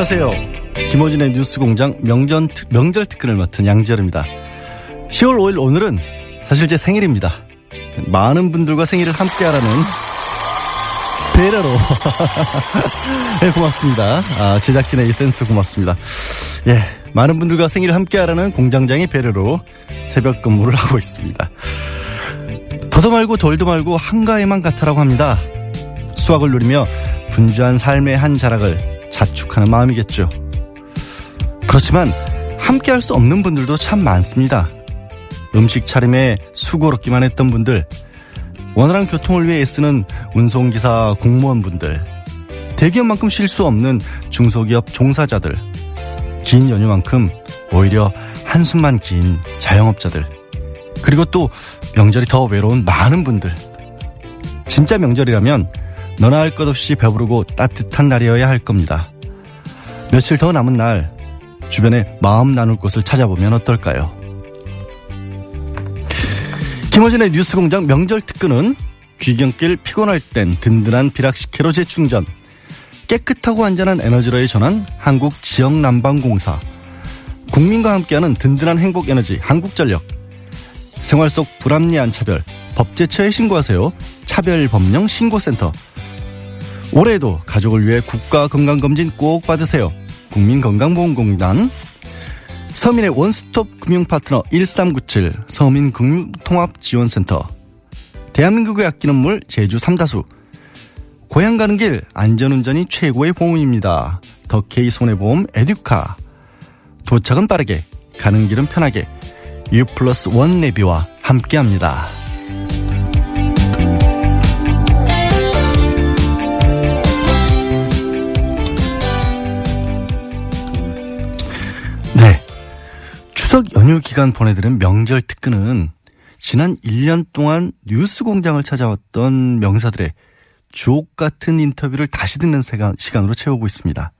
안녕하세요. 김호진의 뉴스공장 명전, 특- 명절 특근을 맡은 양지열입니다. 10월 5일 오늘은 사실 제 생일입니다. 많은 분들과 생일을 함께하라는 배려로 네, 고맙습니다. 아, 제작진의 이 센스 고맙습니다. 예, 많은 분들과 생일을 함께하라는 공장장의 배려로 새벽 근무를 하고 있습니다. 더도 말고 덜도 말고 한가해만 같아라고 합니다. 수확을 누리며 분주한 삶의 한 자락을 자축하는 마음이겠죠. 그렇지만 함께 할 수 없는 분들도 참 많습니다. 음식 차림에 수고롭기만 했던 분들, 원활한 교통을 위해 애쓰는 운송기사 공무원분들, 대기업만큼 쉴 수 없는 중소기업 종사자들, 긴 연휴만큼 오히려 한숨만 긴 자영업자들, 그리고 또 명절이 더 외로운 많은 분들. 진짜 명절이라면 너나 할 것 없이 배부르고 따뜻한 날이어야 할 겁니다. 며칠 더 남은 날, 주변에 마음 나눌 곳을 찾아보면 어떨까요? 김호진의 뉴스공장 명절 특근은 귀경길 피곤할 땐 든든한 비락식혜로 재충전, 깨끗하고 안전한 에너지로의 전환 한국 지역 난방공사, 국민과 함께하는 든든한 행복 에너지 한국전력, 생활 속 불합리한 차별, 법제처에 신고하세요. 차별법령 신고센터. 올해에도 가족을 위해 국가 건강검진 꼭 받으세요. 국민건강보험공단. 서민의 원스톱 금융 파트너 1397 서민 금융통합지원센터. 대한민국의 아끼는 물 제주 삼다수. 고향 가는 길 안전운전이 최고의 보험입니다. 더케이 손해보험 에듀카. 도착은 빠르게, 가는 길은 편하게. U 플러스 원 내비와 함께합니다. 추석 연휴 기간 보내드린 명절 특근은 지난 1년 동안 뉴스 공장을 찾아왔던 명사들의 주옥 같은 인터뷰를 다시 듣는 시간으로 채우고 있습니다.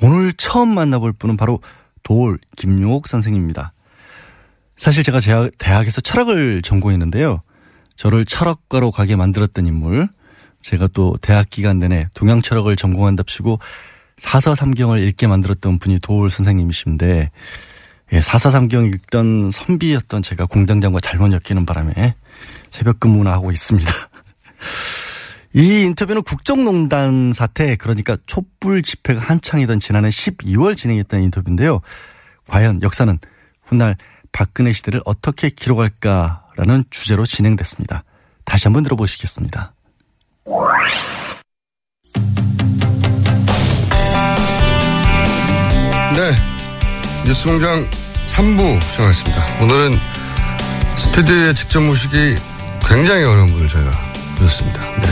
오늘 처음 만나볼 분은 바로 도올 김용옥 선생입니다. 사실 제가 제 대학에서 철학을 전공했는데요. 저를 철학과로 가게 만들었던 인물. 제가 또 대학 기간 내내 동양 철학을 전공한답시고 사서 삼경을 읽게 만들었던 분이 도올 선생님이신데 예, 사사삼경 읽던 선비였던 제가 공장장과 잘못 엮이는 바람에 새벽 근무나 하고 있습니다. 이 인터뷰는 국정농단 사태 그러니까 촛불 집회가 한창이던 지난해 12월 진행했던 인터뷰인데요. 과연 역사는 훗날 박근혜 시대를 어떻게 기록할까라는 주제로 진행됐습니다. 다시 한번 들어보시겠습니다. 네. 뉴스공장 3부 시작하겠습니다. 오늘은 스튜디오에 직접 모시기 굉장히 어려운 분을 저희가 모셨습니다. 네.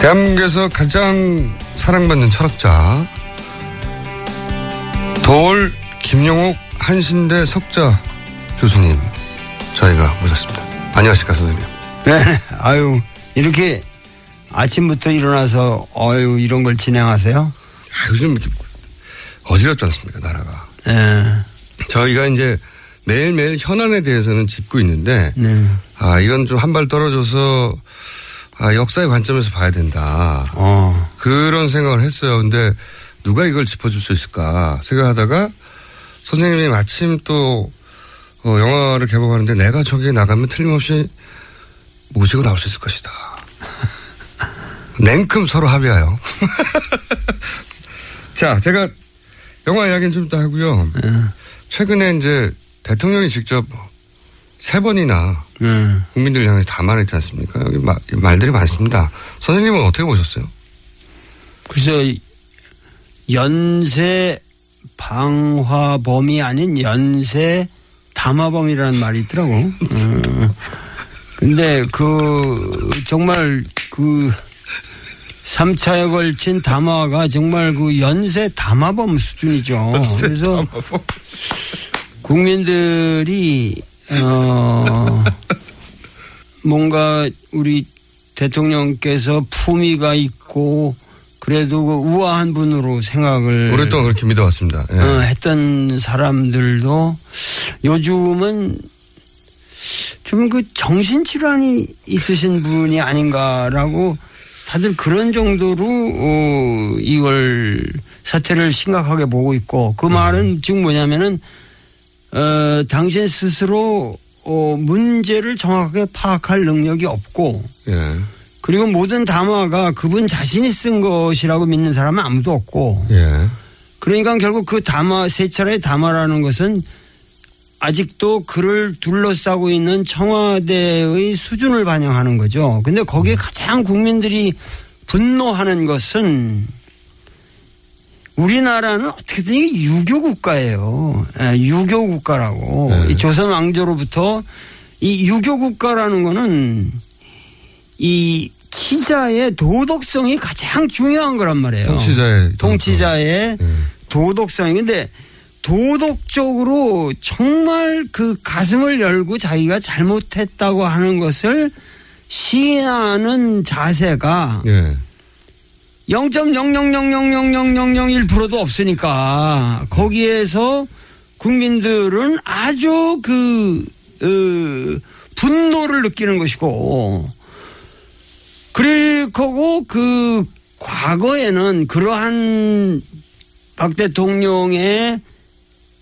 대한민국에서 가장 사랑받는 철학자 서울 김용옥 한신대 석자 교수님 저희가 모셨습니다. 안녕하십니까 선생님. 네, 아유 이렇게 아침부터 일어나서 어유 이런 걸 진행하세요? 아, 요즘 이렇게 어지럽지 않습니까 나라가. 네. 저희가 이제 매일매일 현안에 대해서는 짚고 있는데 네. 아 이건 좀 한 발 떨어져서 아, 역사의 관점에서 봐야 된다. 어. 그런 생각을 했어요. 근데 누가 이걸 짚어줄 수 있을까 생각하다가 선생님이 마침 또 어, 영화를 개봉하는데 내가 저기에 나가면 틀림없이 모시고 나올 수 있을 것이다. 냉큼 서로 합의하여. 자, 제가 영화 이야기는 좀 이따 하고요. 최근에 이제 대통령이 직접 세 번이나 음. 국민들을 향해서 담아냈지 않습니까? 여기 마- 말들이 많습니다. 선생님은 어떻게 보셨어요? 그래서 연쇄 방화범이 아닌 연쇄 담화범이라는 말이 있더라고. 음. 근데 그 정말 그 3차에 걸친 담화가 정말 그 연쇄 담화범 수준이죠. 그래서 국민들이 어 뭔가 우리 대통령께서 품위가 있고 그래도 그 우아한 분으로 생각을 오랫동안 그렇게 믿어왔습니다. 예. 어, 했던 사람들도 요즘은 좀 그 정신질환이 있으신 분이 아닌가라고 다들 그런 정도로 어, 이걸 사태를 심각하게 보고 있고 그 말은 지금 뭐냐면은 어, 당신 스스로 어, 문제를 정확하게 파악할 능력이 없고 예. 그리고 모든 담화가 그분 자신이 쓴 것이라고 믿는 사람은 아무도 없고 예. 그러니까 결국 그 담화 세 차례의 담화라는 것은 아직도 그를 둘러싸고 있는 청와대의 수준을 반영하는 거죠. 근데 거기에 가장 국민들이 분노하는 것은 우리나라는 어떻게든 이게 유교 국가예요. 예, 유교 국가라고. 네. 이 조선 왕조로부터 이 유교 국가라는 거는 이 치자의 도덕성이 가장 중요한 거란 말이에요. 통치자의 통치자의 도덕성이 근데 도덕적으로 정말 그 가슴을 열고 자기가 잘못했다고 하는 것을 시인하는 자세가 예. 0.00000001%도 없으니까 거기에서 국민들은 아주 그 어, 분노를 느끼는 것이고 그리고 그 과거에는 그러한 박 대통령의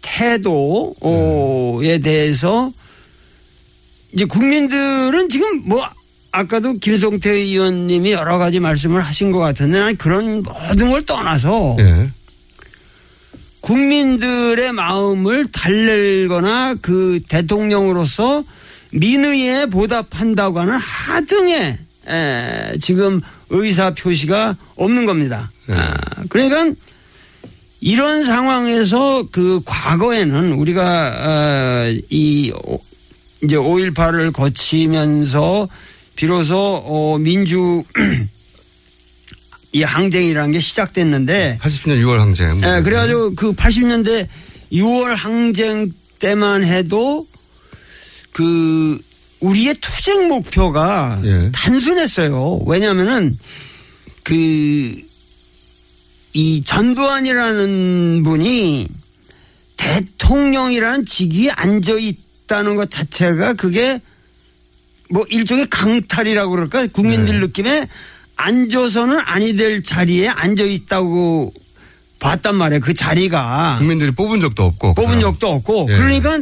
태도에 대해서 이제 국민들은 지금 뭐 아까도 김성태 의원님이 여러 가지 말씀을 하신 것 같은데 난 그런 모든 걸 떠나서 예. 국민들의 마음을 달랠거나 그 대통령으로서 민의에 보답한다고 하는 하등의 에, 지금 의사 표시가 없는 겁니다. 아, 그러니까 이런 상황에서 그 과거에는 우리가 어, 이 오- 이제 5.18을 거치면서 비로소 어, 민주 이 항쟁이라는 게 시작됐는데 80년 6월 항쟁. 예, 그래가지고 그 80년대 6월 항쟁 때만 해도 그 우리의 투쟁 목표가 예. 단순했어요. 왜냐하면은 그 이 전두환이라는 분이 대통령이라는 직위에 앉아 있다는 것 자체가 그게 뭐 일종의 강탈이라고 그럴까 국민들 느낌에 앉아서는 아니 될 자리에 앉아 있다고 봤단 말이에요. 그 자리가 국민들이 뽑은 적도 없고. 뽑은 그냥. 적도 없고 예. 그러니까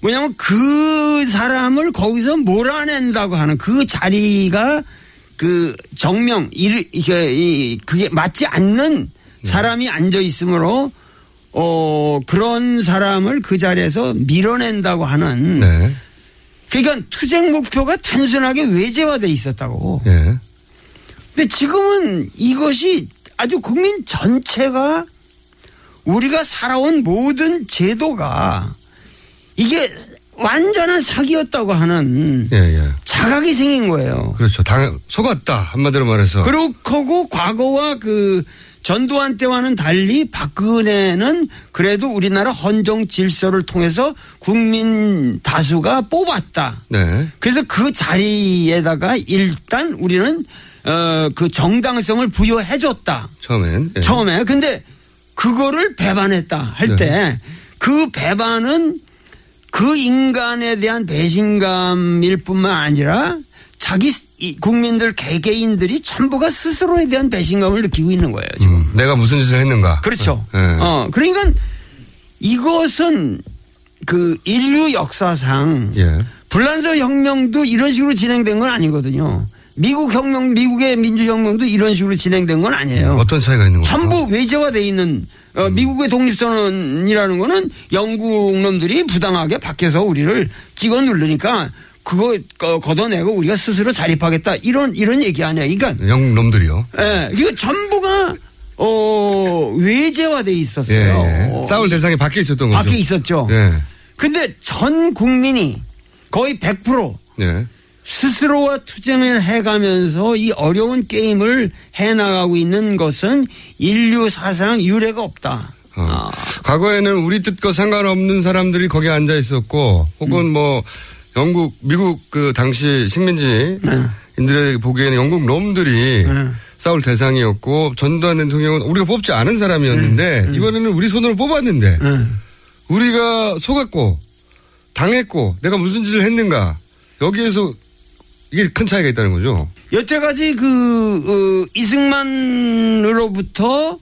뭐냐면 그 사람을 거기서 몰아낸다고 하는 그 자리가 그 정명 이 그게 맞지 않는 네. 사람이 앉아 있으므로 어 그런 사람을 그 자리에서 밀어낸다고 하는 네. 그러니까 투쟁 목표가 단순하게 외제화돼 있었다고. 예. 근데 지금은 이것이 아주 국민 전체가 우리가 살아온 모든 제도가 이게 완전한 사기였다고 하는 예, 예. 자각이 생긴 거예요. 그렇죠. 당, 속았다. 한마디로 말해서. 그렇고 과거와 그 전두환 때와는 달리 박근혜는 그래도 우리나라 헌정 질서를 통해서 국민 다수가 뽑았다. 네. 그래서 그 자리에다가 일단 우리는 어, 그 정당성을 부여해줬다. 처음엔. 예. 처음에. 근데 그거를 배반했다 할 네. 때그 배반은 그 인간에 대한 배신감일 뿐만 아니라 자기 스- 이 국민들 개개인들이 전부가 스스로에 대한 배신감을 느끼고 있는 거예요, 지금. 음, 내가 무슨 짓을 했는가. 그렇죠. 예. 어, 그러니까 이것은 그 인류 역사상 예. 불란서 혁명도 이런 식으로 진행된 건 아니거든요. 미국 혁명, 미국의 민주혁명도 이런 식으로 진행된 건 아니에요. 어떤 차이가 있는 겁니까? 전부 외제화돼 있는 어, 미국의 독립선언이라는 거는 영국 놈들이 부당하게 밖에서 우리를 찍어 누르니까 그거 거- 걷어내고 우리가 스스로 자립하겠다 이런 이런 얘기 아니야. 그러니까 영국 놈들이요. 예, 이거 전부가 어 외제화돼 예, 있었어요. 예. 싸울 대상이 밖에 있었던 거죠. 밖에 있었죠. 예. 근데 전 국민이 거의 100% 예. 스스로와 투쟁을 해가면서 이 어려운 게임을 해나가고 있는 것은 인류 사상 유례가 없다. 어. 아. 과거에는 우리 뜻과 상관없는 사람들이 거기에 앉아 있었고 혹은 음. 뭐 영국, 미국 그 당시 식민지인들의 보기에는 영국 놈들이 네. 싸울 대상이었고 전두환 대통령은 우리가 뽑지 않은 사람이었는데 네. 이번에는 우리 손으로 뽑았는데 우리가 속았고 당했고 내가 무슨 짓을 했는가 여기에서 이게 큰 차이가 있다는 거죠. 여태까지 그 어, 이승만으로부터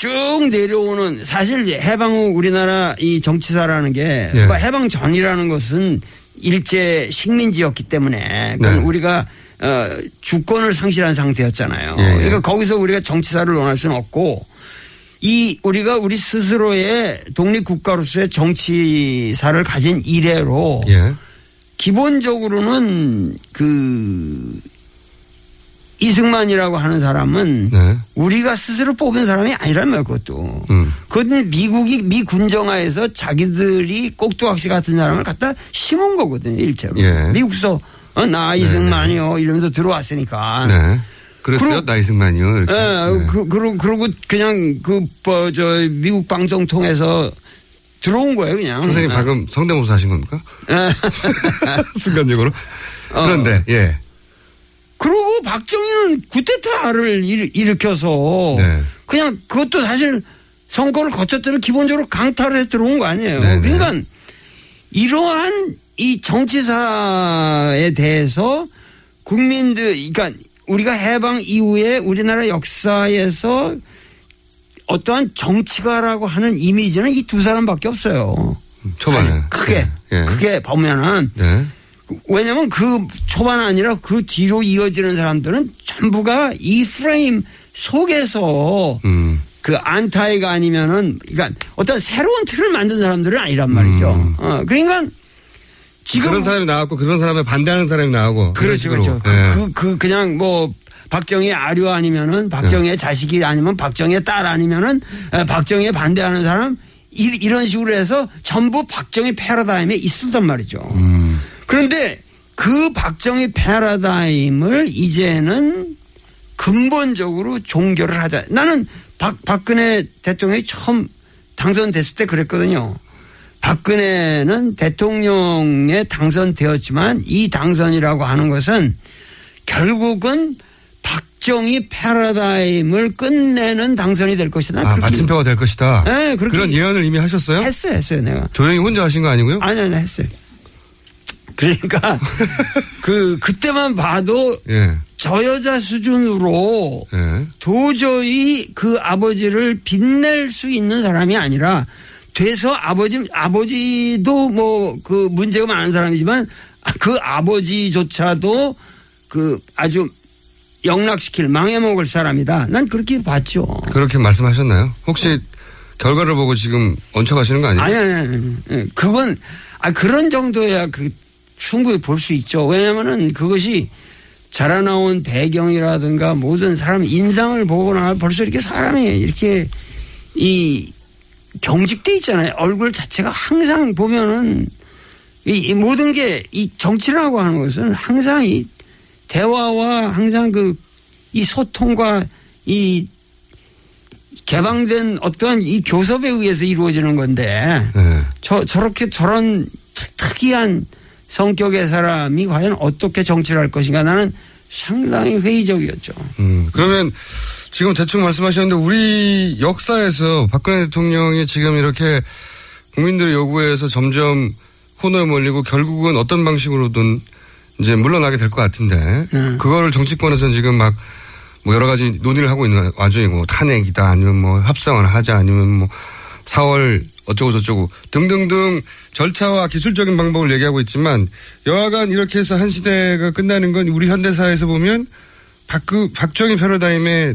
쭉 내려오는 사실 해방 후 우리나라 이 정치사라는 게 예. 뭐 해방 전이라는 것은 일제 식민지였기 때문에 네. 우리가 어, 주권을 상실한 상태였잖아요. 예, 예. 그러니까 거기서 우리가 정치사를 논할 수는 없고 이 우리가 우리 스스로의 독립 국가로서의 정치사를 가진 이래로 예. 기본적으로는 그 이승만이라고 하는 사람은 네. 우리가 스스로 뽑은 사람이 아니란 말이야 그것도. 음. 그건 미국이 미 군정하에서 자기들이 꼭두각시 같은 사람을 갖다 심은 거거든요 일체로. 예. 미국서 어, 나 이승만이요 이러면서 들어왔으니까. 네. 그랬어요? 나이승만이요. 이렇게. 예, 네. 그, 그러, 그러고 그냥 그, 뭐, 저, 미국 방송 통해서 들어온 거예요, 그냥. 선생님 예. 방금 성대모사 하신 겁니까? 예. 순간적으로. 어. 그런데, 예. 그리고 박정희는 구테타를 일- 일으켜서 네. 그냥 그것도 사실 선거를 거쳤더니 기본적으로 강타를 해 들어온 거 아니에요. 네, 네. 그러니까 이러한 이 정치사에 대해서 국민들, 그러니까 우리가 해방 이후에 우리나라 역사에서 어떠한 정치가라고 하는 이미지는 이 두 사람밖에 없어요. 초반에. 크게, 예. 크게 보면은 네. 왜냐면 그 초반 아니라 그 뒤로 이어지는 사람들은 전부가 이 프레임 속에서 음. 그 안타이가 아니면은 그러니까 어떤 새로운 틀을 만든 사람들은 아니란 말이죠. 음. 어, 그러니까 지금 그런 사람이 나왔고 그런 사람에 반대하는 사람이 나오고. 그렇죠, 그렇죠. 예. 그, 그, 그 그냥 뭐 박정희 아류 아니면은 박정희의 자식이 아니면 박정희의 딸 아니면은 에, 박정희에 반대하는 사람 이, 이런 식으로 해서 전부 박정희 패러다임에 있었단 말이죠. 음. 그런데 그 박정희 패러다임을 이제는 근본적으로 종결을 하자. 나는 박, 박근혜 대통령이 처음 당선됐을 때 그랬거든요. 박근혜는 대통령에 당선되었지만 이 당선이라고 하는 것은 결국은 박정희 패러다임을 끝내는 당선이 될 것이다. 아, 마침표가 될 것이다. 네, 그렇게 그런 예언을 이미 하셨어요? 했어요, 했어요, 내가. 조용히 혼자 하신 거 아니고요? 아니, 아니, 했어요. 그러니까 그 그때만 봐도 예. 저 여자 수준으로 예. 도저히 그 아버지를 빛낼 수 있는 사람이 아니라 돼서 아버지 아버지도 뭐 그 문제가 많은 사람이지만 그 아버지조차도 그 아주 영락시킬 망해먹을 사람이다. 난 그렇게 봤죠. 그렇게 말씀하셨나요? 혹시 결과를 보고 지금 얹혀가시는 거 아니에요? 아니, 아니, 아니. 예, 그건, 아, 그런 정도야 그 충분히 볼 수 있죠. 왜냐면은 그것이 자라나온 배경이라든가 모든 사람 인상을 보거나 벌써 이렇게 사람이 이렇게 이 경직돼 있잖아요. 얼굴 자체가 항상 보면은 이, 이 모든 게 이 정치라고 하는 것은 항상 이 대화와 항상 그 이 소통과 이 개방된 어떠한 이 교섭에 의해서 이루어지는 건데 네. 저 저렇게 저런 특- 특이한 성격의 사람이 과연 어떻게 정치를 할 것인가 나는 상당히 회의적이었죠. 음, 그러면 지금 대충 말씀하셨는데 우리 역사에서 박근혜 대통령이 지금 이렇게 국민들의 요구에서 점점 코너에 몰리고 결국은 어떤 방식으로든 이제 물러나게 될 것 같은데 네. 그거를 정치권에서는 지금 막 뭐 여러 가지 논의를 하고 있는 와중이고 탄핵이다 아니면 뭐 협상을 하자 아니면 뭐 4월 어쩌고 저쩌고 등등등 절차와 기술적인 방법을 얘기하고 있지만 여하간 이렇게 해서 한 시대가 끝나는 건 우리 현대사에서 보면 박, 박정희 패러다임의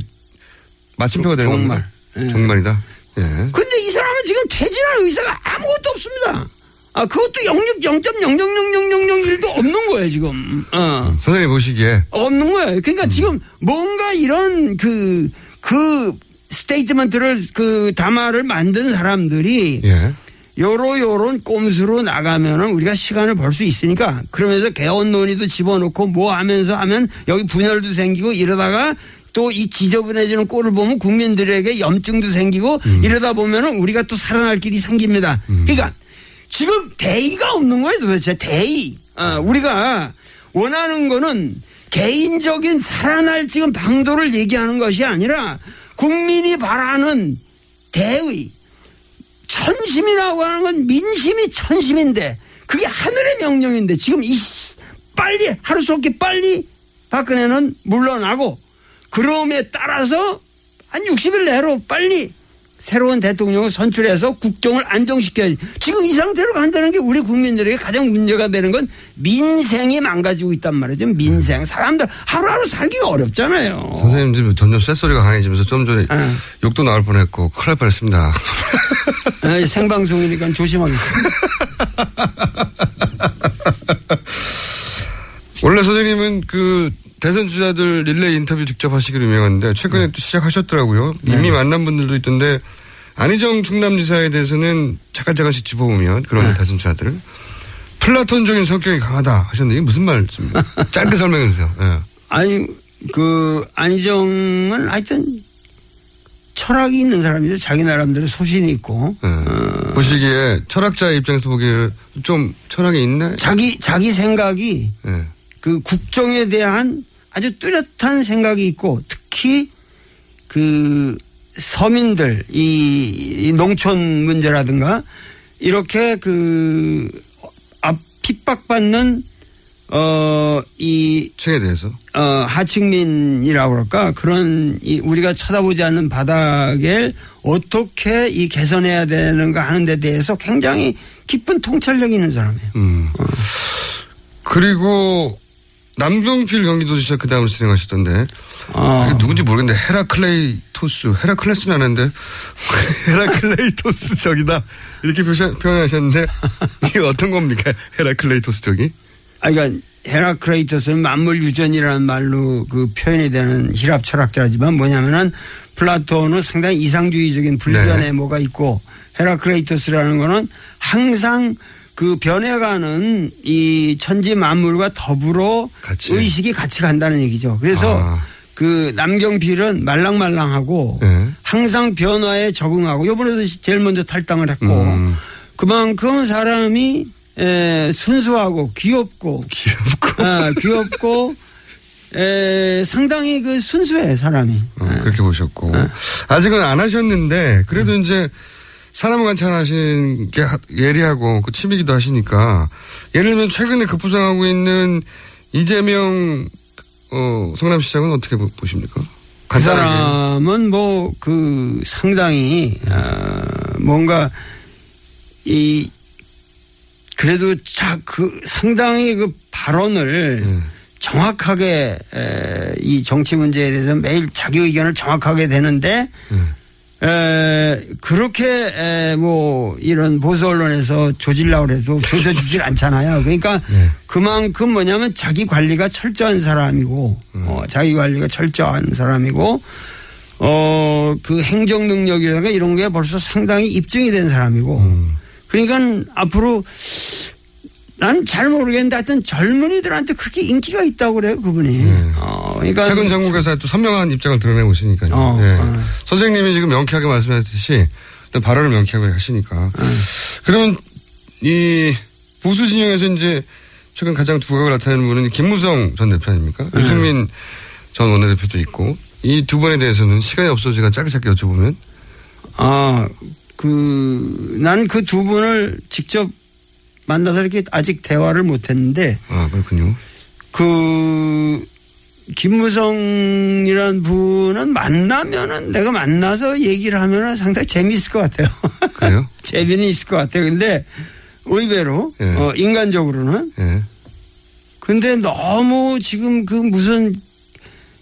마침표가 되는 정말. 예. 정말이다. 예. 근데 이 사람은 지금 퇴진할 의사가 아무것도 없습니다. 아, 그것도 0 0.0000001도 없는 거예요, 지금. 어. 선생님 보시기에 없는 거예요. 그러니까 지금 뭔가 이런 그, 그 statement를 그 담화를 만든 사람들이 예. 요로 요런 꼼수로 나가면은 우리가 시간을 벌 수 있으니까 그러면서 개헌 논의도 집어넣고 뭐 하면서 하면 여기 분열도 생기고 이러다가 또 이 지저분해지는 꼴을 보면 국민들에게 염증도 생기고 이러다 보면은 우리가 또 살아날 길이 생깁니다. 그러니까 지금 대의가 없는 거예요 도대체 대의. 어, 우리가 원하는 거는 개인적인 살아날 지금 방도를 얘기하는 것이 아니라 국민이 바라는 대의. 천심이라고 하는 건 민심이 천심인데 그게 하늘의 명령인데 지금 이 빨리 하루속히 빨리 박근혜는 물러나고 그럼에 따라서 한 60일 내로 빨리 새로운 대통령을 선출해서 국정을 안정시켜야지. 지금 이 상태로 간다는 게 우리 국민들에게 가장 문제가 되는 건 민생이 망가지고 있단 말이죠. 민생. 사람들 하루하루 살기가 어렵잖아요. 선생님 지금 점점 쇳소리가 강해지면서 좀 전에 욕도 나올 뻔했고 큰일 날 뻔했습니다. 아, 생방송이니까 조심하겠습니다. 원래 선생님은 그 대선 주자들 릴레이 인터뷰 직접 하시기로 유명한데 최근에 또 시작하셨더라고요. 이미 만난 분들도 있던데 안희정 충남지사에 대해서는 잠깐 잠깐씩 짚어보면 그런 대선 주자들을 플라톤적인 성격이 강하다 하셨는데 이게 무슨 말씀입니까? 짧게 설명해 주세요. 예. 아니 그 안희정은 하여튼 철학이 있는 사람이죠. 자기 나름대로 소신이 있고 예. 보시기에 철학자의 입장에서 보기에 좀 철학이 있네. 자기 자기 생각이 예. 그 국정에 대한 아주 뚜렷한 생각이 있고 특히 그 서민들 이, 이 농촌 문제라든가 이렇게 그앞 핍박받는 어이 책에 대해서 어, 하층민이라고 그럴까 그런 이 우리가 쳐다보지 않는 바닥을 어떻게 이 개선해야 되는가 하는 데 대해서 굉장히 깊은 통찰력이 있는 사람이에요. 음. 그리고 남경필 경기도지사 그 다음을 진행하셨던데 어. 이게 누군지 모르겠는데 헤라클레이토스 헤라클레스는 아는데 헤라클레이토스 적이다 이렇게 표현, 표현하셨는데 이게 어떤 겁니까 헤라클레이토스적이? 아, 그러니까 헤라클레이토스는 만물 유전이라는 말로 그 표현이 되는 희랍 철학자지만 뭐냐면은 플라톤은 상당히 이상주의적인 불변의 네. 뭐가 있고 헤라크레이토스라는 거는 항상 그 변해가는 이 천지 만물과 더불어 같이. 의식이 같이 간다는 얘기죠. 그래서 아. 그 남경필은 말랑말랑하고 네. 항상 변화에 적응하고 요번에도 제일 먼저 탈당을 했고 음. 그만큼 사람이 에, 순수하고 귀엽고 귀엽고 아, 귀엽고 에, 상당히 그 순수해 사람이. 어, 그렇게 보셨고 아직은 안 하셨는데 그래도 음. 이제 사람을 관찰하신 게 하- 예리하고 그 취미기도 하시니까 예를 들면 최근에 급부상하고 있는 이재명 어, 성남시장은 어떻게 보- 보십니까? 그. 사람은 뭐 그 상당히 어, 뭔가 이 그래도 자 그 상당히 그 발언을 네. 정확하게 에, 이 정치 문제에 대해서 매일 자기 의견을 정확하게 되는데 네. 에, 그렇게 에, 뭐 이런 보수 언론에서 조질라고 해도 조져지질 않잖아요. 그러니까 네. 그만큼 뭐냐면 자기 관리가 철저한 사람이고 어, 자기 관리가 철저한 사람이고 어, 그 행정 능력이라든가 이런 게 벌써 상당히 입증이 된 사람이고 그러니까 앞으로 난잘 모르겠는데 하여튼 젊은이들한테 그렇게 인기가 있다고 그래요, 그분이. 어, 그러니까. 최근 전국에서 또 선명한 입장을 드러내고 있으니까요. 어, 예. 어. 선생님이 지금 명쾌하게 말씀하셨듯이 발언을 명쾌하게 하시니까. 그러면 이 보수 진영에서 이제 최근 가장 두각을 나타내는 분은 김무성 전 대표 아닙니까? 유승민 전 원내대표도 있고 이 두 분에 대해서는 시간이 없어서 제가 짧게 짧게 여쭤보면 아, 그, 난그두 분을 직접 만나서 이렇게 아직 대화를 못 했는데, 아 그렇군요. 그, 김무성이란 분은 만나면은 내가 만나서 얘기를 하면은 상당히 재미있을 것 같아요. 그래요? 재미는 있을 것 같아요. 근데 의외로, 예. 어, 인간적으로는. 예. 근데 너무 지금 그 무슨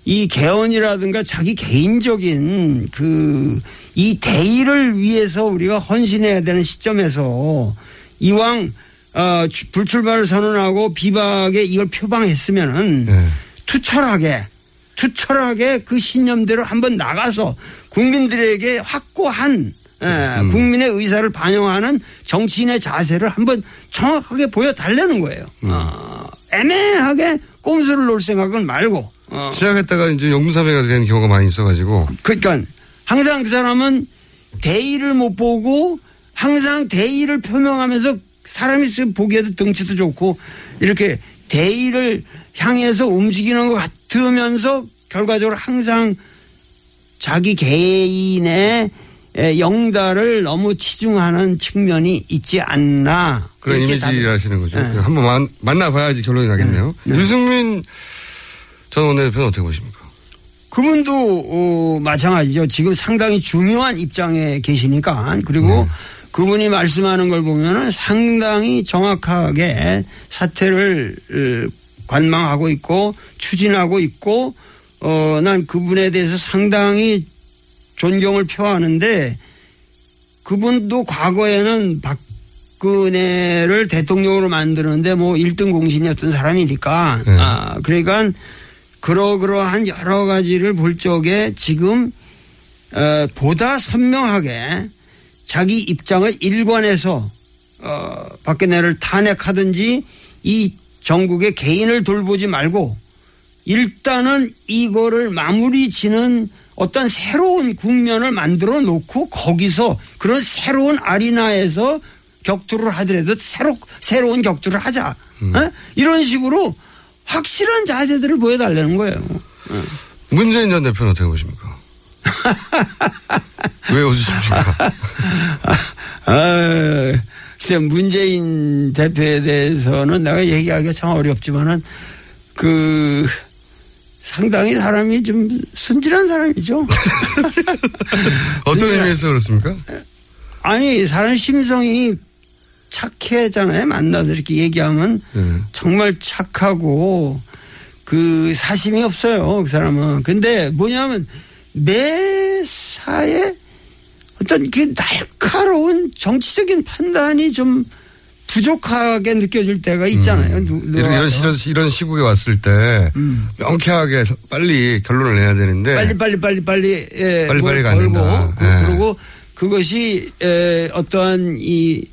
이 개헌이라든가 자기 개인적인 그 이 대의를 위해서 우리가 헌신해야 되는 시점에서 이왕 어, 주- 불출마를 선언하고 비박에 이걸 표방했으면은 예. 투철하게 투철하게 그 신념대로 한번 나가서 국민들에게 확고한 예, 국민의 의사를 반영하는 정치인의 자세를 한번 정확하게 보여달라는 거예요. 어, 애매하게 꼼수를 놓을 생각은 말고. 어, 시작했다가 이제 영무사배가 된 경우가 많이 있어가지고 그러니까 항상 그 사람은 대의를 못 보고 항상 대의를 표명하면서 사람이 있으면 보기에도 덩치도 좋고 이렇게 대의를 향해서 움직이는 것 같으면서 결과적으로 항상 자기 개인의 에, 영달을 너무 치중하는 측면이 있지 않나. 그런 하시는 거죠. 네. 한번 만, 만나봐야지 결론이 나겠네요. 유승민 전 원내대표는 어떻게 보십니까? 그분도 어, 마찬가지죠. 지금 상당히 중요한 입장에 계시니까 그리고 그분이 말씀하는 걸 보면은 상당히 정확하게 사태를 어, 관망하고 있고 추진하고 있고 어, 난 그분에 대해서 상당히 존경을 표하는데 그분도 과거에는 박근혜를 대통령으로 만드는데 뭐 1등 공신이었던 사람이니까 네. 아, 그러니까 그러그러한 여러 가지를 볼 적에 지금 어, 보다 선명하게 자기 입장을 일관해서 어, 박근혜를 탄핵하든지 이 전국의 개인을 돌보지 말고 일단은 이거를 마무리 지는 어떤 새로운 국면을 만들어 놓고 거기서 그런 새로운 아리나에서 격투를 하더라도 새로, 새로운 격투를 하자. 어? 이런 식으로 확실한 자세들을 보여달라는 거예요. 문재인 전 대표는 어떻게 보십니까? 왜 웃으십니까? 아, 글쎄 문재인 대표에 대해서는 내가 얘기하기가 참 어렵지만은 그 상당히 사람이 좀 순진한 사람이죠. 어떤 순진한- 의미에서 그렇습니까? 아니 사람 심성이 착해잖아요. 만나서 이렇게 얘기하면 네. 정말 착하고 그 사심이 없어요. 그 사람은. 근데 뭐냐면 매사에 어떤 그 날카로운 정치적인 판단이 좀 부족하게 느껴질 때가 있잖아요. 누, 이런, 이런. 이런, 이런 시국에 왔을 때 명쾌하게 서- 빨리 결론을 내야 되는데 빨리 빨리 빨리 빨리 예, 빨리 안 걸고. 그, 예. 그리고 그것이 에, 어떠한 이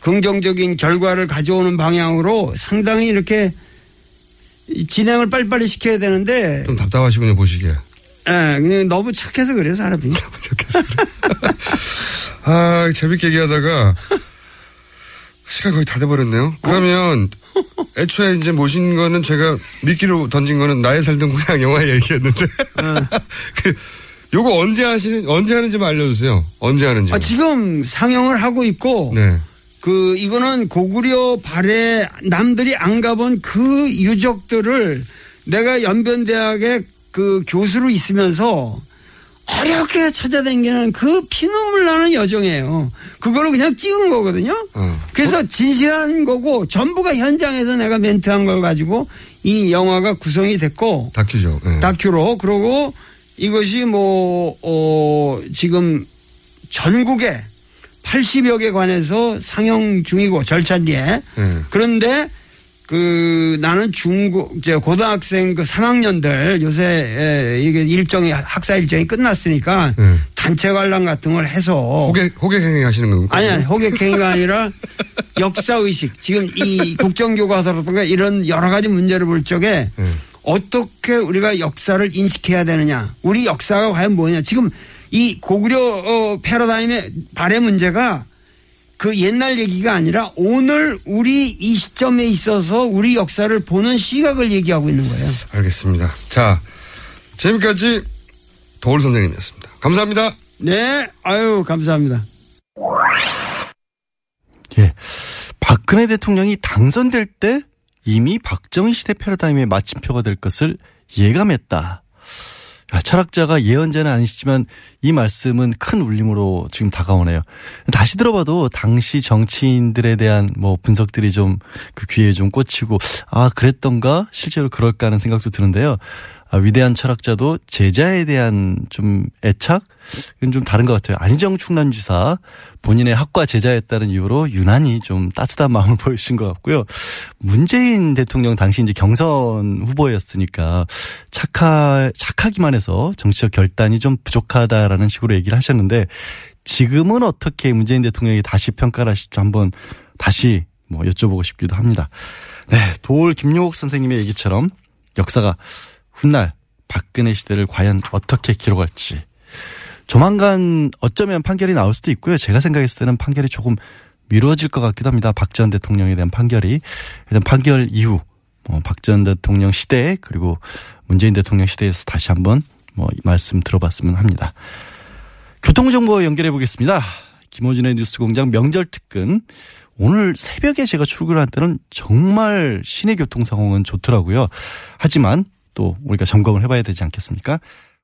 긍정적인 결과를 가져오는 방향으로 상당히 이렇게 이 진행을 빨리빨리 시켜야 되는데 좀 답답하시군요 보시기에. 예, 그냥 너무 착해서 그래요 사람이. 아 재밌게 얘기하다가 시간 거의 다 돼버렸네요. 그러면 애초에 이제 모신 거는 제가 미끼로 던진 거는 나의 살던 고향 영화 얘기였는데 그 요거 언제 하시는 언제 하는지 만 알려주세요. 언제 하는지. 아, 지금 상영을 하고 있고 네. 그 이거는 고구려 발에 남들이 안 가본 그 유적들을 내가 연변대학에 그 교수로 있으면서 어렵게 찾아다니는 그 피눈물 나는 여정이에요. 그거를 그냥 찍은 거거든요. 어. 그래서 진실한 거고 전부가 현장에서 내가 멘트한 걸 가지고 이 영화가 구성이 됐고 다큐죠. 네. 다큐로 그러고 이것이 뭐 어, 지금 전국에 80여 개 관에서 상영 중이고 절찬리에 네. 그런데 그 나는 중고 이제 고등학생 그 3학년들 요새 에, 이게 일정이 학사 일정이 끝났으니까 네. 단체 관람 같은 걸 해서. 호객 호객 행위 하시는 겁니까? 아니 아니 호객행위가 아니라 역사 의식. 지금 이 국정교과서라든가 이런 여러 가지 문제를 볼 적에 어떻게 우리가 역사를 인식해야 되느냐. 우리 역사가 과연 뭐냐. 지금 이 고구려 어, 패러다임의 발의 문제가 그 옛날 얘기가 아니라 오늘 우리 이 시점에 있어서 우리 역사를 보는 시각을 얘기하고 있는 거예요. 알겠습니다. 자, 지금까지 도울 선생님이었습니다. 감사합니다. 네, 아유 감사합니다. 예. 박근혜 대통령이 당선될 때 이미 박정희 시대 패러다임의 마침표가 될 것을 예감했다. 아, 철학자가 예언자는 아니시지만 이 말씀은 큰 울림으로 지금 다가오네요. 다시 들어봐도 당시 정치인들에 대한 뭐 분석들이 좀 그 귀에 좀 꽂히고 아 그랬던가 실제로 그럴까 하는 생각도 드는데요. 아, 위대한 철학자도 제자에 대한 좀 애착? 이건 좀 다른 것 같아요. 안희정 충남지사 본인의 학과 제자였다는 이유로 유난히 좀 따뜻한 마음을 보이신 것 같고요. 문재인 대통령 당시 이제 경선 후보였으니까 착하, 착하기만 해서 정치적 결단이 좀 부족하다라는 식으로 얘기를 하셨는데 지금은 어떻게 문재인 대통령이 다시 평가를 하실지 한번 다시 뭐 여쭤보고 싶기도 합니다. 네. 도올 김용옥 선생님의 얘기처럼 역사가 훗날 박근혜 시대를 과연 어떻게 기록할지 조만간 어쩌면 판결이 나올 수도 있고요. 제가 생각했을 때는 판결이 조금 미뤄질 것 같기도 합니다. 박 전 대통령에 대한 판결이 일단 판결 이후 뭐 박 전 대통령 시대 그리고 문재인 대통령 시대에서 다시 한번 뭐 말씀 들어봤으면 합니다. 교통 정보 연결해 보겠습니다. 김호준의 뉴스공장 명절 특근. 오늘 새벽에 제가 출근할 때는 정말 시내 교통 상황은 좋더라고요. 하지만 또 우리가 점검을 해봐야 되지 않겠습니까?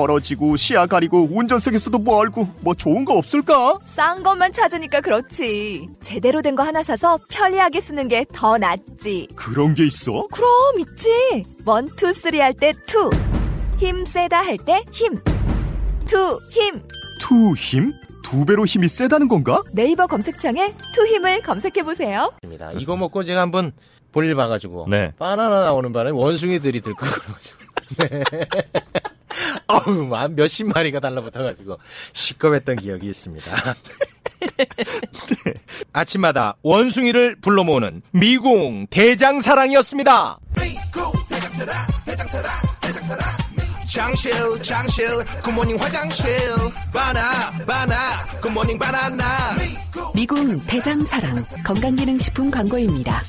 떨어지고 시야 가리고 운전석에서도 멀고 뭐 좋은 거 없을까? 싼 것만 찾으니까 그렇지. 제대로 된 거 하나 사서 편리하게 쓰는 게 더 낫지. 그런 게 있어? 그럼 있지. one, two, three 할 때 two. 힘 세다 할 때 힘. 투, 힘. 투 힘? 두 배로 힘이 세다는 건가? 네이버 검색창에 투 힘을 검색해 보세요. 이거 먹고 제가 한번 볼일 봐가지고 네. 바나나 나오는 바람에 원숭이들이 들고 그래가지고 네. 어우 한 몇십 마리가 달라붙어가지고 식겁했던 기억이 있습니다. 아침마다 원숭이를 불러 모으는 미궁 대장사랑이었습니다. 장실 장실 굿모닝 화장실 바나 바나 굿모닝 바나나 미궁 대장사랑 건강기능식품 광고입니다.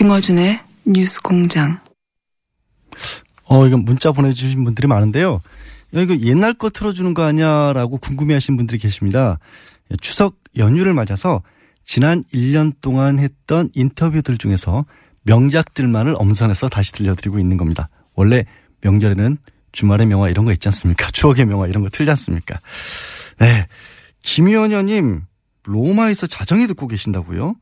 김어준의 뉴스 공장. 어, 이건 문자 보내주신 분들이 많은데요. 야, 이거 옛날 거 틀어주는 거 아니야라고 궁금해 하신 분들이 계십니다. 예, 추석 연휴를 맞아서 지난 1년 동안 했던 인터뷰들 중에서 명작들만을 엄선해서 다시 들려드리고 있는 겁니다. 원래 명절에는 주말의 명화 이런 거 있지 않습니까? 추억의 명화 이런 거 틀지 않습니까? 네. 김현녀님, 로마에서 자정에 듣고 계신다고요?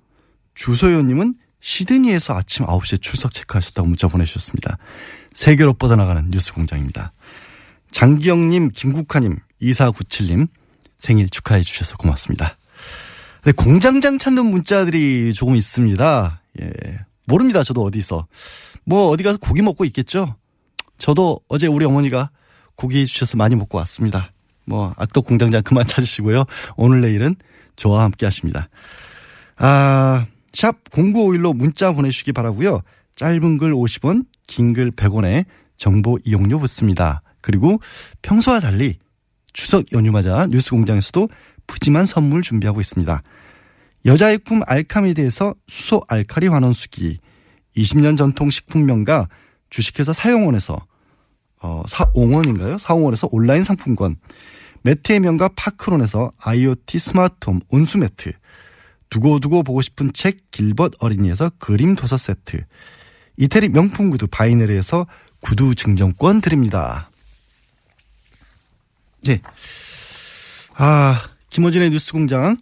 주소연님은 시드니에서 아침 9시에 출석 체크하셨다고 문자 보내주셨습니다. 세계로 뻗어나가는 뉴스 공장입니다. 장기영님, 김국화님, 2497님 생일 축하해 주셔서 고맙습니다. 네, 공장장 찾는 문자들이 조금 있습니다. 예. 모릅니다. 저도 어디서. 뭐 어디 가서 고기 먹고 있겠죠? 저도 어제 우리 어머니가 고기 주셔서 많이 먹고 왔습니다. 뭐 악덕 공장장 그만 찾으시고요. 오늘 내일은 저와 함께 하십니다. 아, 샵 0951로 문자 보내주시기 바라고요. 짧은 글 50원, 긴 글 100원에 정보 이용료 붙습니다. 그리고 평소와 달리 추석 연휴 맞아 뉴스 공장에서도 푸짐한 선물 준비하고 있습니다. 여자의 꿈 알카미드에서 수소 알카리 환원수기, 20년 전통 식품 명가 주식회사 사용원에서 어, 사옹원인가요? 사옹원에서 온라인 상품권, 매트의 명가 파크론에서 IoT 스마트홈 온수매트, 두고두고 보고 싶은 책 길벗 어린이에서 그림 도서 세트, 이태리 명품 구두 바이네르에서 구두 증정권 드립니다. 네. 아, 김호진의 뉴스 공장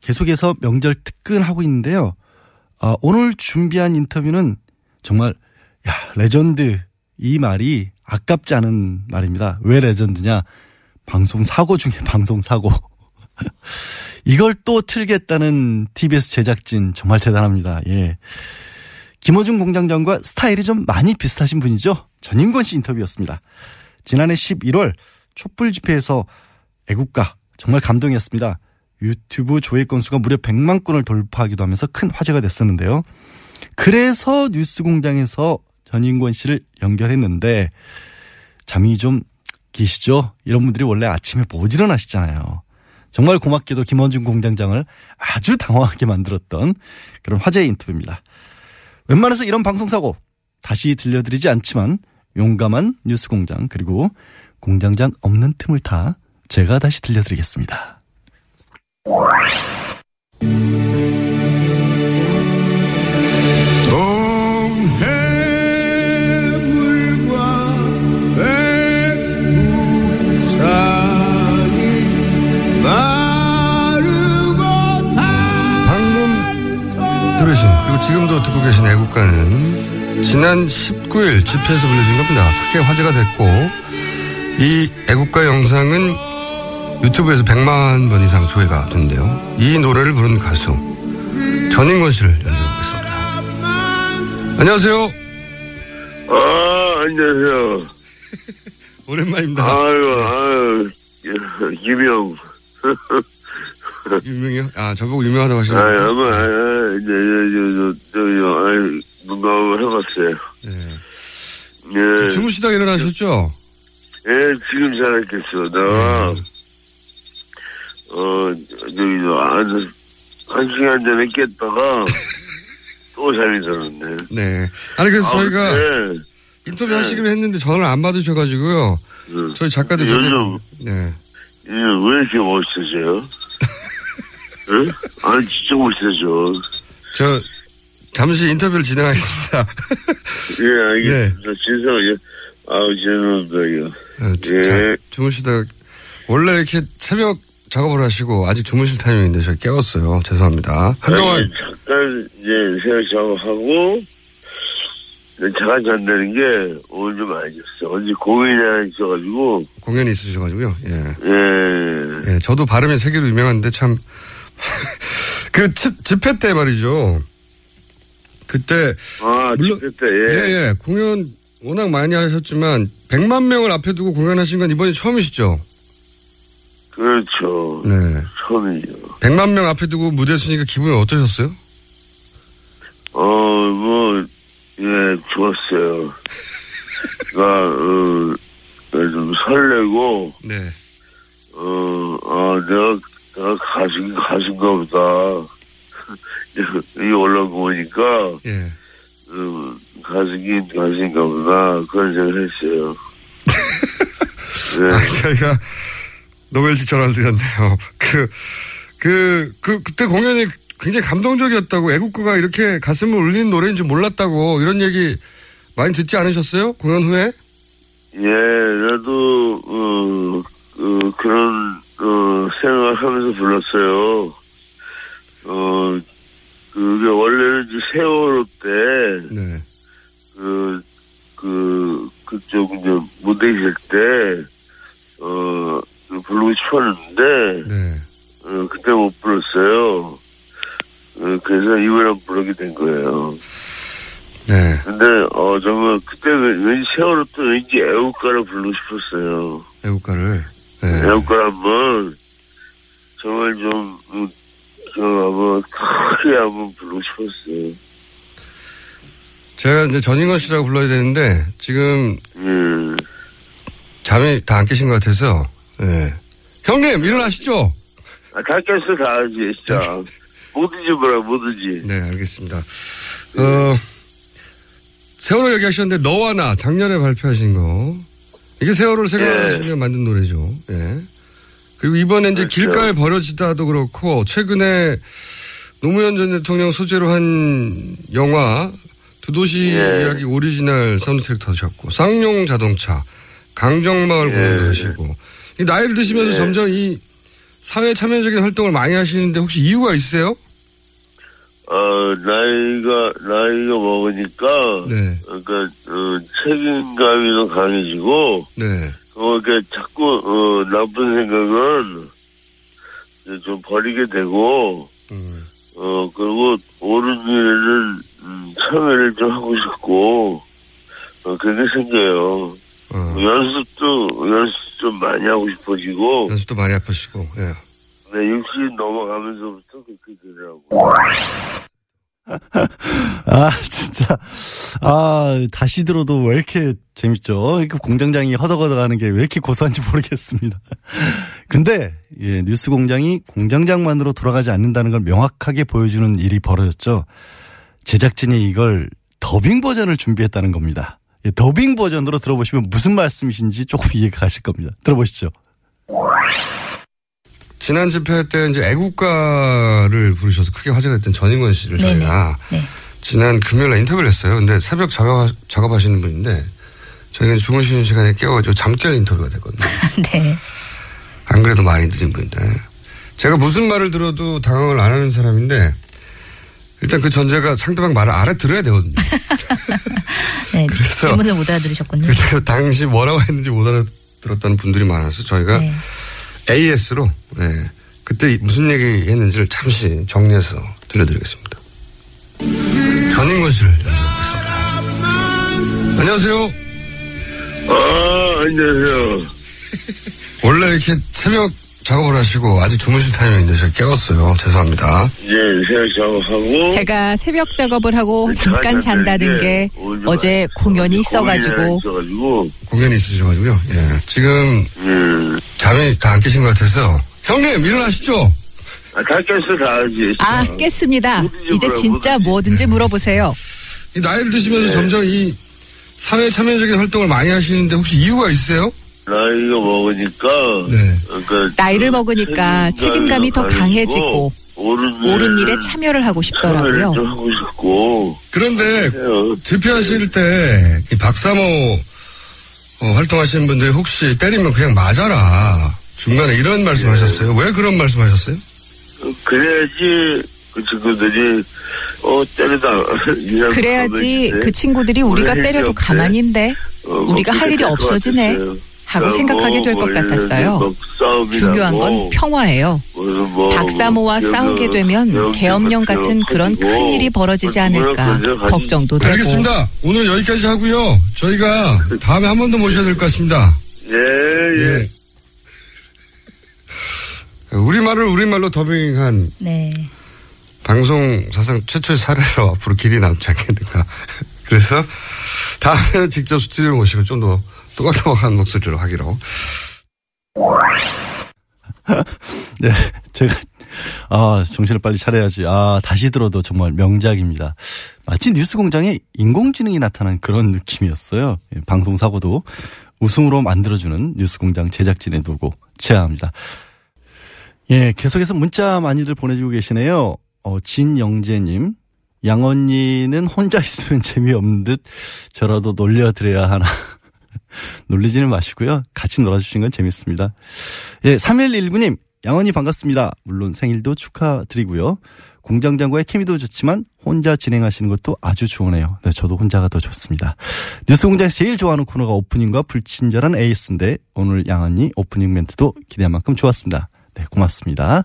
계속해서 명절 특근하고 있는데요. 아, 오늘 준비한 인터뷰는 정말, 야, 레전드. 이 말이 아깝지 않은 말입니다. 왜 legend냐? 방송 사고 중에 방송 사고. 이걸 또 틀겠다는 TBS 제작진 정말 대단합니다. 예. 김어준 공장장과 스타일이 좀 많이 비슷하신 분이죠. 전인권 씨 인터뷰였습니다. 지난해 11월 촛불 집회에서 애국가 정말 감동이었습니다. 유튜브 조회 건수가 무려 100만 건을 돌파하기도 하면서 큰 화제가 됐었는데요. 그래서 뉴스 공장에서 전인권 씨를 연결했는데 잠이 좀 계시죠? 이런 분들이 원래 아침에 못 일어나시잖아요. 정말 고맙게도 김원준 공장장을 아주 당황하게 만들었던 그런 화제의 인터뷰입니다. 웬만해서 이런 방송사고 다시 들려드리지 않지만 용감한 뉴스 공장 그리고 공장장 없는 틈을 타 제가 다시 들려드리겠습니다. 들으신 그리고 지금도 듣고 계신 애국가는 지난 19일 집회에서 불려진 겁니다. 크게 화제가 됐고 이 애국가 영상은 유튜브에서 100만 번 이상 조회가 됐는데요. 이 노래를 부른 가수 전인권 씨를 연결하겠습니다. 안녕하세요. 아, 안녕하세요. 오랜만입니다. 아유, 아유, 유명. 유명이요? 아, 저보고 유명하다고 아, 하시는 아마, 거예요? 아, 이제, 저, 저, 저, 아이, 농담을 해봤어요. 네. 예. 주무시다가 일어나셨죠? 예, 지금 잘했겠어. 내가, 네. 어, 저기, 저, 한, 한 시간 전에 깼다가, 또 잠이 들었네. 네. 아니, 그래서 아, 저희가 네. 인터뷰 하시기로 했는데 전화를 안 받으셔가지고요. 저희 작가들 요즘, 네. 예, 왜 이렇게 멋있으세요? 응? 아니, 진짜 멋있으셔. 저 잠시 인터뷰를 진행하겠습니다. 예, 알겠습니다. 죄송해요. 아우, 죄송합니다, 이거. 어, 주, 예. 자, 주무시다 원래 이렇게 새벽 작업을 하시고 아직 주무실 타이밍인데 제가 깨웠어요. 죄송합니다. 한동안 아니, 잠깐, 이제, 새벽 작업하고, 잠깐 잔다는 게 오늘 좀 알겠어. 어제 공연이 하나 있어가지고, 공연이 있으셔가지고요. 예. 예. 예, 저도 발음이 세 개로 유명한데 참. 그 집, 집회 때 말이죠. 그때. 아, 물론, 집회 때, 예. 예, 예. 공연 워낙 많이 하셨지만 100만 명을 앞에 두고 공연하신 건 이번이 처음이시죠? 그렇죠. 네. 처음이죠. 100만 명 앞에 두고 무대 쓰니까 기분이 어떠셨어요? 어, 뭐, 예, 좋았어요. 나, 어, 좀 설레고, 네. 어, 아, 내가, 내가 가수긴 가수인가 보다. 여기 올라온 거 보니까, 예. 어, 가수긴 가수인가 보다. 그런 생각을 했어요. 네. 아, 저희가 노벨식 전화를 드렸네요. 그, 그, 그, 그때 공연이 굉장히 감동적이었다고 애국가가 이렇게 가슴을 울리는 노래인 줄 몰랐다고 이런 얘기 많이 듣지 않으셨어요? 공연 후에? 예, 나도, 어, 어, 그런, 어, 생각을 하면서 불렀어요. 어, 그게 원래는 이제 세월호 때, 네. 그, 그, 그쪽 이제 무대 있을 때, 어, 그 부르고 싶었는데, 네. 어, 그때 못 불렀어요. 어, 그래서 이번에 부르게 된 거예요. 네. 근데, 어, 정말, 그때 왠지 세월호 때 왠지 애국가를 부르고 싶었어요. 애국가를. 네. 애국가 한번, 정말 좀, 음, 저, 한번, 크게 한번 부르고 싶었어요. 제가 이제 전인권 씨라고 불러야 되는데 지금 음. 잠이 다 안 깨신 것 같아서 예. 형님 일어나시죠. 아, 다 깼어, 다 하지, 진짜. 뭐든지 뭐라, 뭐든지. 네 알겠습니다. 어 세월호 얘기하셨는데 너와 나 작년에 발표하신 거 이게 세월을 생각하시며 만든 노래죠. 예. 그리고 이번에 이제 그렇죠. 길가에 버려지다도 그렇고 최근에 노무현 전 대통령 소재로 한 영화 두 도시 예. 이야기 오리지널 사운드 트랙도 하셨고 쌍용 자동차 강정마을 예. 공연도 하시고 이 나이를 드시면서 예. 점점 이 사회 참여적인 활동을 많이 하시는데 혹시 이유가 있으세요? 어, 나이가, 나이가 먹으니까, 네. 그러니까, 어, 책임감이 더 강해지고, 네. 어, 그러니까 자꾸, 어, 나쁜 생각은 좀 버리게 되고, 음. 어, 그리고 옳은 일을, 음, 참여를 좀 하고 싶고, 어, 그게 생겨요. 어. 연습도, 연습 좀 많이 하고 싶어지고, 연습도 많이 아프시고. 예. 네, 60 넘어가면서부터 그렇게 되더라고. 아, 진짜. 아, 다시 들어도 왜 이렇게 재밌죠? 이렇게 공장장이 허덕허덕 하는 게 왜 이렇게 고소한지 모르겠습니다. 근데, 예, 뉴스 공장이 공장장만으로 돌아가지 않는다는 걸 명확하게 보여주는 일이 벌어졌죠. 제작진이 이걸 더빙 버전을 준비했다는 겁니다. 예, 더빙 버전으로 들어보시면 무슨 말씀이신지 조금 이해가 가실 겁니다. 들어보시죠. 지난 집회 때 이제 애국가를 부르셔서 크게 화제가 됐던 전인권 씨를 저희가 네. 지난 금요일에 인터뷰를 했어요. 근데 새벽 작업, 작업하시는 분인데 저희가 주무시는 시간에 깨워가지고 잠결 인터뷰가 됐거든요. 네. 안 그래도 많이 드린 분인데 제가 무슨 말을 들어도 당황을 안 하는 사람인데 일단 그 전제가 상대방 말을 알아들어야 되거든요. 네. 그래서- 질문을 못 알아들으셨군요. 그래서 당시 뭐라고 했는지 못 알아들었다는 분들이 많아서 저희가 네. AS로 네, 그때 무슨 얘기 했는지를 잠시 정리해서 들려드리겠습니다. 전인권 씨를 연락하겠습니다. 안녕하세요. 아, 안녕하세요. 원래 이렇게 새벽 작업을 하시고 아직 주무실 타이밍인데 제가 깨웠어요. 죄송합니다. 이제 새벽 작업하고, 제가 새벽 작업을 하고 네, 잠깐 잔다는 게 어제 공연이 있어가지고 있어가지고, 공연이 있으셔가지고요. 예. 지금 음, 잠이 다 안 깨신 것 같아서 형님 일어나시죠. 아, 다 깼어, 다 알지. 아 깼습니다. 이제 진짜 뭐든지 물어보세요. 이 나이를 드시면서 네. 점점 이 사회 참여적인 활동을 많이 하시는데 혹시 이유가 있으세요? 나이가 먹으니까, 네. 그러니까 나이를 먹으니까 책임감이 더 강해지고 옳은, 옳은 일에 참여를 하고 참여를 싶더라고요. 좀 하고 싶고, 그런데 집회하실 때이 박사모 어, 활동하시는 분들이 혹시 때리면 그냥 맞아라. 중간에 이런 말씀하셨어요. 왜 그런 말씀하셨어요? 그래야지 그 친구들이, 어, 때리다. 그래야지. 그 친구들이 우리가 때려도. 가만히인데 어, 우리가 할 일이 없어지네 같았어요. 하고 뭐, 생각하게 될것뭐 같았어요. 중요한 건 평화예요. 박사모와 뭐 싸우게 되면 계엄령 같은 그런 큰 일이 벌어지지 않을까 걱정도 되고 알겠습니다. 오늘 여기까지 하고요. 저희가 다음에 한 번 더 모셔야 될 것 같습니다. 예, 예. 우리말을 우리말로 더빙한 네. 방송 사상 최초의 사례로 앞으로 길이 남지 않겠는가. 그래서 다음에는 직접 스튜디오에 모시고 좀더 또박또박한 목소리로 하기로. 네, 제가 아 정신을 빨리 차려야지. 아 다시 들어도 정말 명작입니다. 마치 뉴스 공장에 인공지능이 나타난 그런 느낌이었어요. 예, 방송 사고도 웃음으로 만들어주는 뉴스 공장 제작진의 노고 제안합니다. 예, 계속해서 문자 많이들 보내주고 계시네요. 어, 진영재님. 양언니는 혼자 있으면 재미없는 듯 저라도 놀려드려야 하나. 놀리지는 마시고요. 같이 놀아주신 건 재밌습니다. 예, 3119님. 양언니 반갑습니다. 물론 생일도 축하드리고요. 공장장과의 케미도 좋지만 혼자 진행하시는 것도 아주 좋으네요. 네, 저도 혼자가 더 좋습니다. 뉴스 공장에서 제일 좋아하는 코너가 opening과 불친절한 A/S인데 오늘 양언니 오프닝 멘트도 기대한 만큼 좋았습니다. 네, 고맙습니다.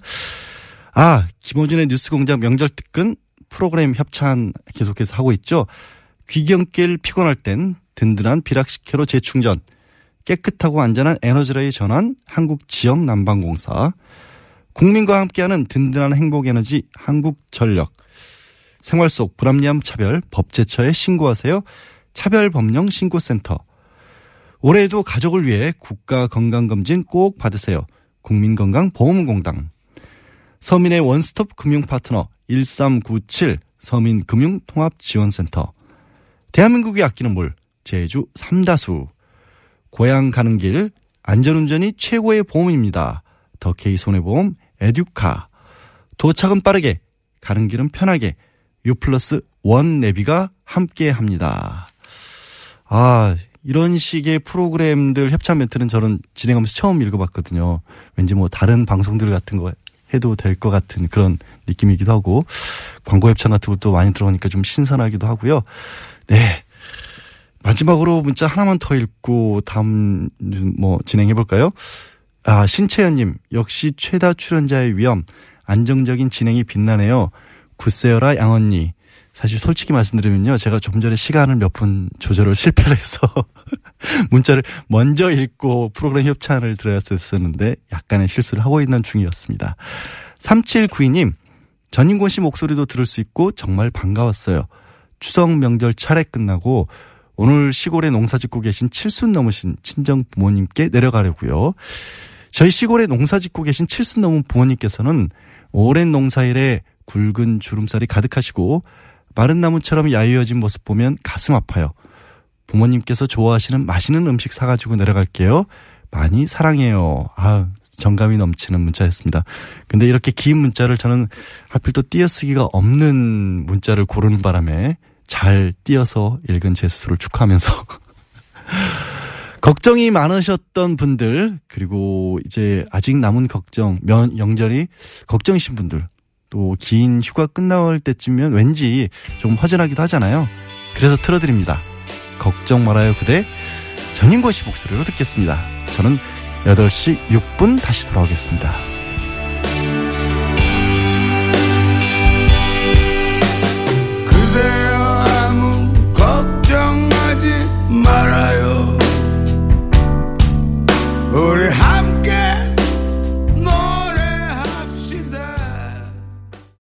아, 김어준의 뉴스 공장 명절 특근 프로그램 협찬 계속해서 하고 있죠. 귀경길 피곤할 땐 든든한 비락식혜로 재충전, 깨끗하고 안전한 에너지로의 전환 한국 지역 난방공사, 국민과 함께하는 든든한 행복 에너지 한국 전력, 생활 속 불합리함 차별 법제처에 신고하세요. 차별법령 신고센터. 올해에도 가족을 위해 국가 건강검진 꼭 받으세요. 국민건강보험공단. 서민의 원스톱 금융 파트너 1397 서민금융통합지원센터. 대한민국이 아끼는 물 제주 삼다수. 고향 가는 길 안전운전이 최고의 보험입니다. 더 K 손해보험 에듀카 도착은 빠르게 가는 길은 편하게 U 플러스 원 내비가 함께 합니다. 아, 이런 식의 프로그램들 협찬 멘트는 저는 진행하면서 처음 읽어봤거든요. 왠지 뭐 다른 방송들 같은 거 해도 될 것 같은 그런 느낌이기도 하고 광고 협찬 같은 것도 많이 들어가니까 좀 신선하기도 하고요. 네. 마지막으로 문자 하나만 더 읽고 다음 뭐 진행해 볼까요? 아, 신채연님, 역시 최다 출연자의 위험, 안정적인 진행이 빛나네요. 굳세어라 양언니. 사실 솔직히 말씀드리면요. 제가 좀 전에 시간을 몇 분 조절을 실패를 해서 문자를 먼저 읽고 프로그램 협찬을 드려야 했었는데 약간의 실수를 하고 있는 중이었습니다. 3792님, 전인권 씨 목소리도 들을 수 있고 정말 반가웠어요. 추석 명절 차례 끝나고 오늘 시골에 농사 짓고 계신 칠순 넘으신 친정 부모님께 내려가려고요. 저희 시골에 농사 짓고 계신 칠순 넘은 부모님께서는 오랜 농사일에 굵은 주름살이 가득하시고 마른 나무처럼 야유어진 모습 보면 가슴 아파요. 부모님께서 좋아하시는 맛있는 음식 사가지고 내려갈게요. 많이 사랑해요. 아, 정감이 넘치는 문자였습니다. 근데 이렇게 긴 문자를 저는 하필 또 띄어쓰기가 없는 문자를 고르는 바람에 잘 띄어서 읽은 제 스스로를 축하하면서 걱정이 많으셨던 분들 그리고 이제 아직 남은 걱정 면 영절이 걱정이신 분들 또 긴 휴가 끝나올 때쯤이면 왠지 좀 허전하기도 하잖아요. 그래서 틀어드립니다. 걱정 말아요 그대 전인권 씨 목소리로 듣겠습니다. 저는 8시 6분 다시 돌아오겠습니다.